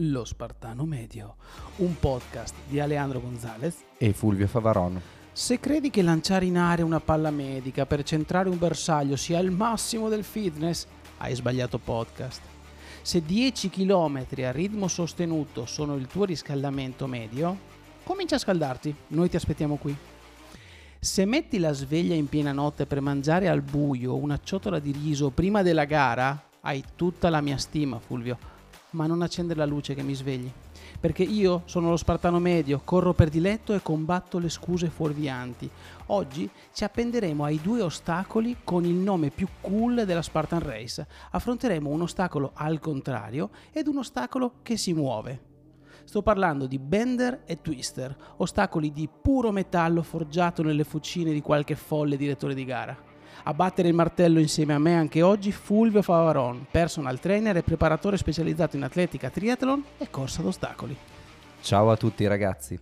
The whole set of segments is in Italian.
Lo Spartano Medio, un podcast di Aleandro Gonzalez e Fulvio Favaron. Se credi che lanciare in aria una palla medica per centrare un bersaglio sia il massimo del fitness, hai sbagliato podcast. Se 10 km a ritmo sostenuto sono il tuo riscaldamento medio, comincia a scaldarti, noi ti aspettiamo qui. Se metti la sveglia in piena notte per mangiare al buio una ciotola di riso prima della gara, hai tutta la mia stima, Fulvio ma non accendere la luce che mi svegli. Perché io sono lo spartano medio, corro per diletto e combatto le scuse fuorvianti. Oggi ci appenderemo ai due ostacoli con il nome più cool della Spartan Race. Affronteremo un ostacolo al contrario ed un ostacolo che si muove. Sto parlando di bender e twister, ostacoli di puro metallo forgiato nelle fucine di qualche folle direttore di gara. A battere il martello insieme a me anche oggi Fulvio Favaron, personal trainer e preparatore specializzato in atletica, triathlon e corsa d'ostacoli. Ciao a tutti ragazzi.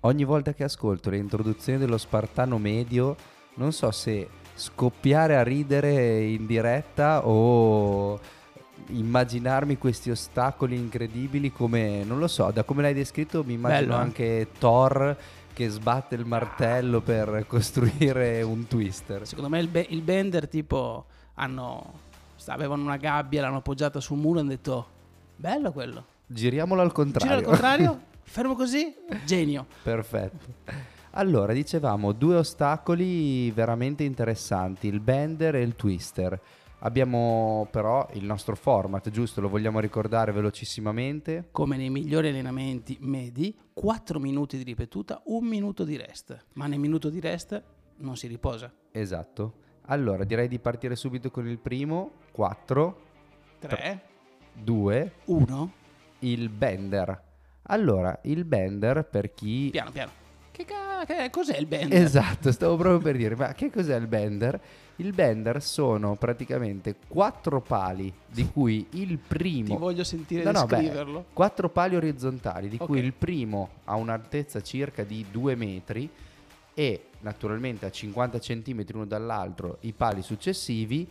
Ogni volta che ascolto le introduzioni dello Spartano Medio, non so se scoppiare a ridere in diretta o immaginarmi questi ostacoli incredibili come, non lo so, da come l'hai descritto mi immagino Bello, eh? anche Thor che sbatte il martello per costruire un twister. Secondo me il, be- il bender tipo hanno, avevano una gabbia, l'hanno appoggiata sul muro e hanno detto bello quello. Giriamolo al contrario. Giro al contrario, fermo così, genio. Perfetto. Allora, dicevamo due ostacoli veramente interessanti, il bender e il twister. Abbiamo però il nostro format, giusto? Lo vogliamo ricordare velocissimamente? Come nei migliori allenamenti medi, 4 minuti di ripetuta, 1 minuto di rest. Ma nel minuto di rest non si riposa. Esatto. Allora, direi di partire subito con il primo. 4, 3, 2, 1. il bender. Allora, il bender per chi... Piano, piano. Ca- che cos'è il bender? Esatto, stavo proprio per dire, ma che cos'è il bender? Il bender sono praticamente quattro pali, di cui il primo... Ti voglio sentire No, no, beh, descriverlo. quattro pali orizzontali, di cui Ok. il primo ha un'altezza circa di 2 metri e naturalmente a 50 cm uno dall'altro i pali successivi,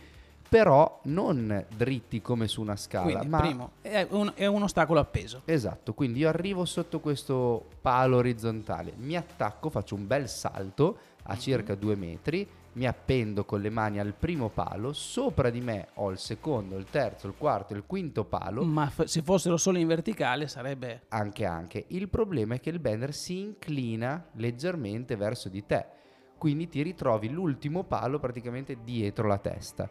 però non dritti come su una scala, Quindi, ma primo, è un, è un ostacolo appeso. Esatto, quindi io arrivo sotto questo palo orizzontale, mi attacco, faccio un bel salto a Mhm. circa due metri, mi appendo con le mani al primo palo, sopra di me ho il secondo, il terzo, il quarto e il quinto palo, Ma f- se fossero solo in verticale sarebbe... anche anche. Il problema è che il bender si inclina leggermente verso di te, quindi ti ritrovi l'ultimo palo praticamente dietro la testa.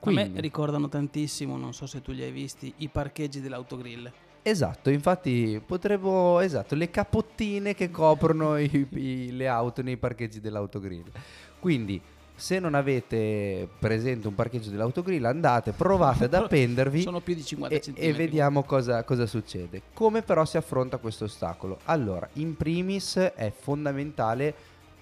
A me Quindi, ricordano tantissimo, non so se tu li hai visti, i parcheggi dell'autogrill. Esatto, infatti potremmo, esatto, le capottine che coprono i- i- le auto nei parcheggi dell'autogrill. Quindi, se non avete presente un parcheggio dell'autogrill, andate, provate ad appendervi Sono più di 50 e, centimetri. e vediamo cosa, cosa succede. Come però si affronta questo ostacolo? Allora, in primis è fondamentale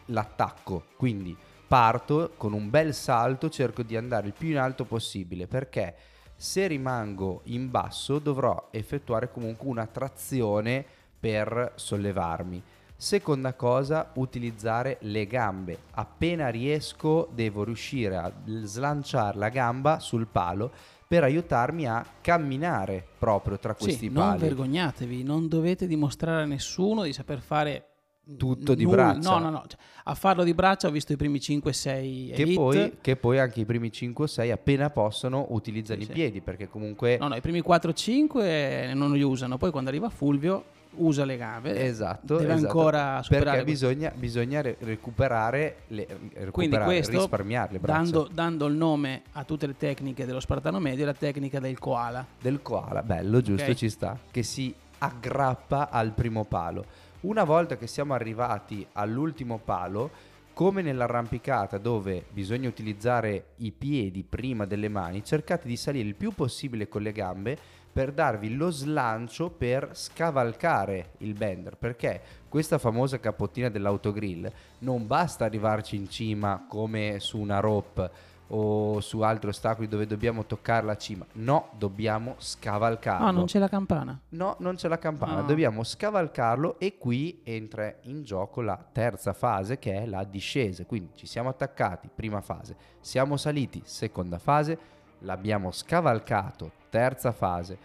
l'attacco, quindi parto con un bel salto, cerco di andare il più in alto possibile perché se rimango in basso dovrò effettuare comunque una trazione per sollevarmi. Seconda cosa, utilizzare le gambe. Appena riesco devo riuscire a slanciare la gamba sul palo per aiutarmi a camminare proprio tra questi Sì, non pali. vergognatevi, non dovete dimostrare a nessuno di saper fare Tutto di nulla. braccia. No, no, no. Cioè, a farlo di braccia ho visto i primi 5-6 che poi, che poi anche i primi 5 o 6 appena possono utilizzano Sì, i sì. piedi perché comunque No, no, i primi 4-5 non li usano. Poi quando arriva Fulvio usa le gambe. Esatto, Deve esatto. ancora superare perché bisogna, bisogna re- recuperare le, Quindi recuperare, questo, risparmiare le braccia dando, dando il nome a tutte le tecniche dello Spartano Medio, è la tecnica del koala. del koala, bello, giusto, Ok. ci sta, che si aggrappa al primo palo. Una volta che siamo arrivati all'ultimo palo, come nell'arrampicata dove bisogna utilizzare i piedi prima delle mani, cercate di salire il più possibile con le gambe per darvi lo slancio per scavalcare il bender, perché questa famosa capottina dell'autogrill non basta arrivarci in cima come su una rope o su altri ostacoli dove dobbiamo toccare la cima. No, dobbiamo scavalcarlo. Ah, non c'è la campana. No, non c'è la campana, Ah. dobbiamo scavalcarlo e qui entra in gioco la terza fase che è la discesa. Quindi ci siamo attaccati, prima fase, siamo saliti, seconda fase, l'abbiamo scavalcato, terza fase.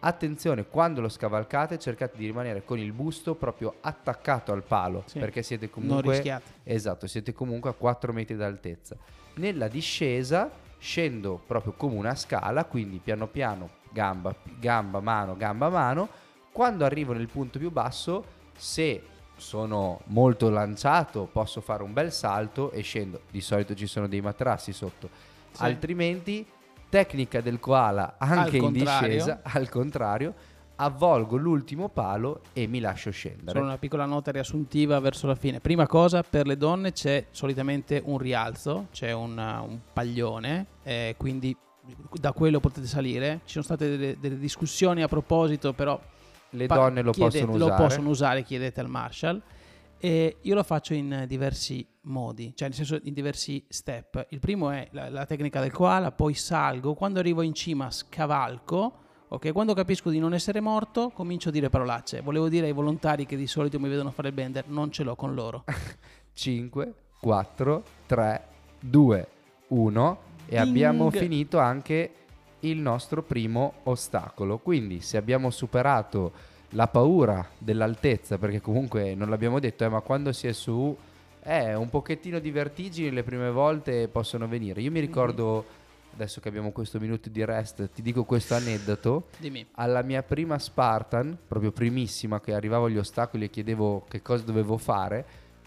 Attenzione, quando lo scavalcate cercate di rimanere con il busto proprio attaccato al palo, Sì. perché siete Non comunque rischiate. Esatto, siete comunque a 4 metri d'altezza. Nella discesa scendo proprio come una scala, quindi piano piano, gamba, gamba, mano, gamba, mano. Quando arrivo nel punto più basso, se sono molto lanciato, posso fare un bel salto e scendo. Di solito ci sono dei materassi sotto. Sì. Altrimenti, tecnica del koala anche in discesa, al contrario, avvolgo l'ultimo palo e mi lascio scendere. Solo una piccola nota riassuntiva verso la fine. Prima cosa, per le donne c'è solitamente un rialzo, c'è un, uh, un paglione, eh, quindi da quello potete salire. Ci sono state delle, delle discussioni a proposito, però Le pa- donne lo chiedete- possono lo usare. possono usare, chiedete al Marshall. E io lo faccio in diversi modi, cioè nel senso in diversi step. Il primo è la, la tecnica del koala, poi salgo, quando arrivo in cima scavalco, ok? Quando capisco di non essere morto comincio a dire parolacce. Volevo dire ai volontari che di solito mi vedono fare il bender, non ce l'ho con loro. 5, 4, 3, 2, 1 e Ding. abbiamo finito anche il nostro primo ostacolo. Quindi se abbiamo superato la paura dell'altezza, perché comunque non l'abbiamo detto, eh, ma quando si è su, eh, un pochettino di vertigini le prime volte possono venire. Io mi ricordo, adesso che abbiamo questo minuto di rest, ti dico questo aneddoto. Dimmi. Alla mia prima Spartan, proprio primissima, che arrivavo agli ostacoli e chiedevo che cosa dovevo fare,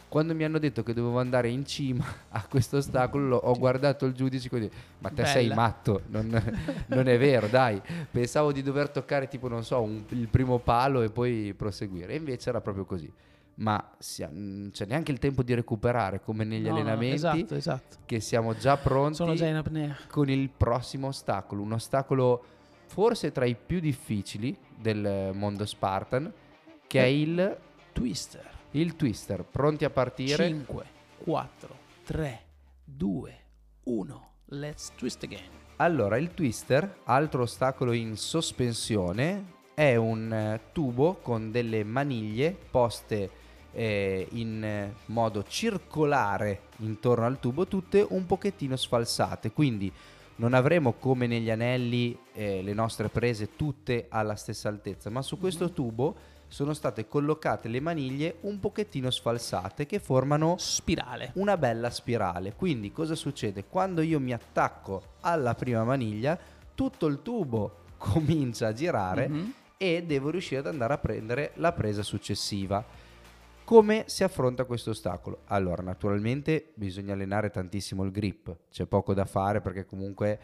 quando mi hanno detto che dovevo andare in cima a questo ostacolo, lo- ho guardato il giudice e quindi, ma te sei Bella. matto, non, non è vero, dai. Pensavo di dover toccare tipo, non so, un- il primo palo e poi proseguire. E invece era proprio così. Ma sia- non c'è neanche il tempo di recuperare come negli No, no, allenamenti, esatto, esatto. che siamo già pronti già con il prossimo ostacolo, un ostacolo forse tra i più difficili del mondo Spartan, che è Eh. il, Twister. il twister. Pronti a partire? 5, 4, 3, 2, 1. Let's twist again. Allora, il twister, altro ostacolo in sospensione, è un eh, tubo con delle maniglie poste eh, in modo circolare intorno al tubo, tutte un pochettino sfalsate. Quindi non avremo come negli anelli eh, le nostre prese tutte alla stessa altezza, ma su questo tubo sono state collocate le maniglie un pochettino sfalsate che formano Spirale. una bella spirale. Quindi cosa succede? Quando io mi attacco alla prima maniglia, tutto il tubo comincia a girare Mhm. e devo riuscire ad andare a prendere la presa successiva. Come si affronta questo ostacolo? Allora, naturalmente bisogna allenare tantissimo il grip, c'è poco da fare perché comunque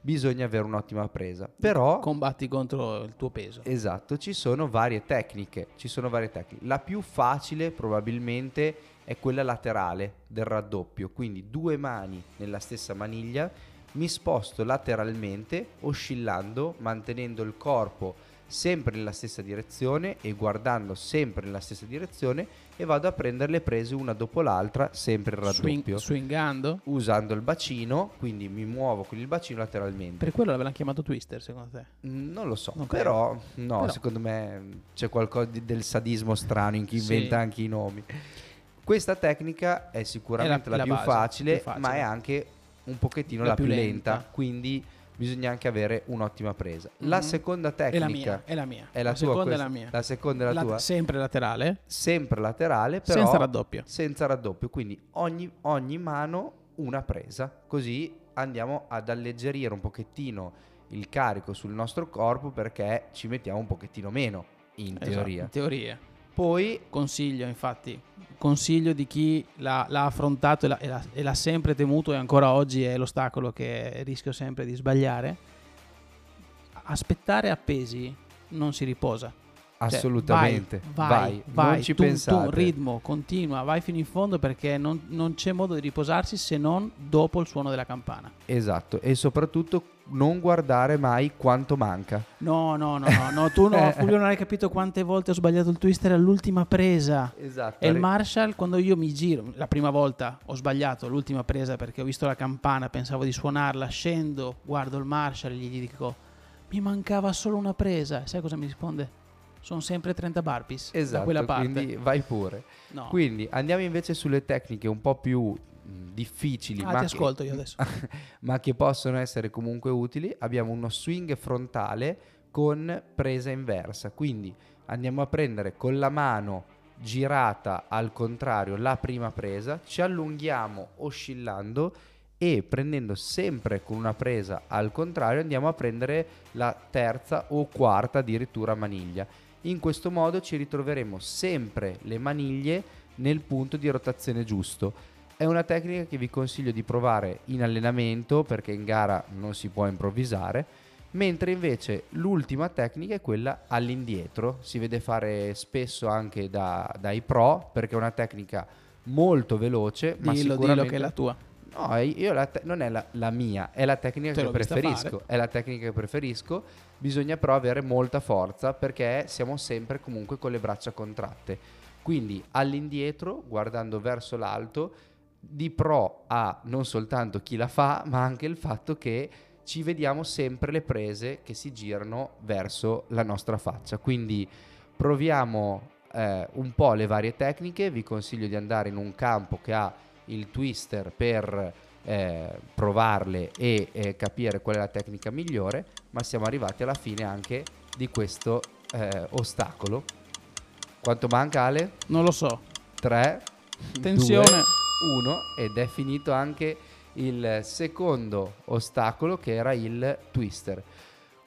bisogna avere un'ottima presa. Però Combatti contro il tuo peso. Esatto, ci sono varie tecniche, ci sono varie tecniche. La più facile probabilmente è quella laterale del raddoppio, quindi due mani nella stessa maniglia, mi sposto lateralmente oscillando, mantenendo il corpo sempre nella stessa direzione e guardando sempre nella stessa direzione e vado a prendere le prese una dopo l'altra, sempre il Swing- raddoppio. swingando. Usando il bacino, quindi mi muovo con il bacino lateralmente. Per quello l'avevano chiamato twister, secondo te? Mm, Non lo so, Non però, no, Però. secondo me c'è qualcosa di- del sadismo strano in chi Sì. inventa anche i nomi. Questa tecnica è sicuramente È la, la- più, la base, facile, più facile. ma è anche un pochettino La la, più più lenta. lenta, quindi bisogna anche avere un'ottima presa. La Mhm. seconda È tecnica la mia, è la mia. è la, tua, seconda questa- è la mia. La seconda è la La- tua, Sempre laterale, sempre laterale, però senza raddoppio. senza raddoppio, quindi ogni, ogni mano una presa, così andiamo ad alleggerire un pochettino il carico sul nostro corpo perché ci mettiamo un pochettino meno in Esatto, teoria. in teoria. Poi Consiglio, infatti, consiglio di chi l'ha, l'ha affrontato e l'ha, e l'ha- e l'ha sempre temuto e ancora oggi è l'ostacolo che rischio sempre di sbagliare. Aspettare appesi non si riposa. Cioè, assolutamente, vai, vai, vai, vai, non ci tum, pensate. ritmo, continua, vai fino in fondo perché non, non c'è modo di riposarsi se non dopo il suono della campana. Esatto, e soprattutto non guardare mai quanto manca. No, no, no, no, no, tu no, Fulvio non hai capito quante volte ho sbagliato il twister all'ultima presa. Esatto. E il Marshall, quando io mi giro, la prima volta ho sbagliato l'ultima presa perché ho visto la campana, pensavo di suonarla, scendo, guardo il Marshall e gli dico, mi mancava solo una presa. Sai cosa mi risponde? Sono sempre 30 burpees da Esatto, quella parte. quindi vai pure. no. Quindi andiamo invece sulle tecniche un po' più difficili, ah, ma che- ma che possono essere comunque utili. Abbiamo uno swing frontale con presa inversa. Quindi andiamo a prendere con la mano girata al contrario la prima presa, ci allunghiamo oscillando e prendendo sempre con una presa al contrario andiamo a prendere la terza o quarta addirittura maniglia. In questo modo ci ritroveremo sempre le maniglie nel punto di rotazione giusto. È una tecnica che vi consiglio di provare in allenamento perché in gara non si può improvvisare, mentre invece l'ultima tecnica è quella all'indietro, si vede fare spesso anche da, dai pro perché è una tecnica molto veloce, ma Dillo, sicuramente dillo che è la tua. No, io la te- non è la, la mia, è la tecnica Te che preferisco. È la tecnica che preferisco. Bisogna però avere molta forza perché siamo sempre comunque con le braccia contratte. Quindi all'indietro, guardando verso l'alto, di pro a non soltanto chi la fa, ma anche il fatto che ci vediamo sempre le prese che si girano verso la nostra faccia. Quindi proviamo eh, un po' le varie tecniche. Vi consiglio di andare in un campo che ha il twister per eh, provarle e eh, capire qual è la tecnica migliore, ma siamo arrivati alla fine anche di questo eh, ostacolo. Quanto manca Ale? Non lo so. 3, Attenzione. 1 ed è finito anche il secondo ostacolo che era il twister.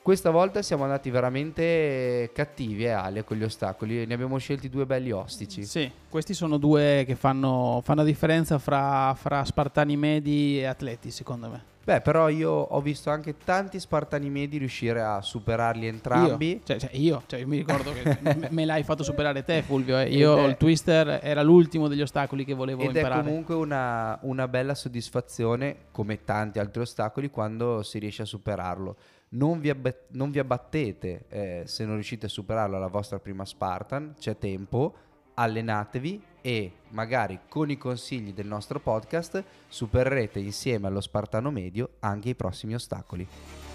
Questa volta siamo andati veramente cattivi, eh, Ale, con gli ostacoli. Ne abbiamo scelti due belli ostici. Sì, questi sono due che fanno, fanno la differenza fra, fra spartani medi e atleti, secondo me. Beh, però io ho visto anche tanti spartani medi riuscire a superarli entrambi. Io, cioè, cioè, io, cioè, io mi ricordo che me- me l'hai fatto superare te, Fulvio. eh. Io Ed è- il twister era l'ultimo degli ostacoli che volevo Ed è imparare. comunque una, una bella soddisfazione, come tanti altri ostacoli, quando si riesce a superarlo. Non vi, abbe- non vi abbattete eh, se non riuscite a superarlo alla vostra prima Spartan, c'è tempo, allenatevi e magari con i consigli del nostro podcast supererete insieme allo Spartano medio anche i prossimi ostacoli.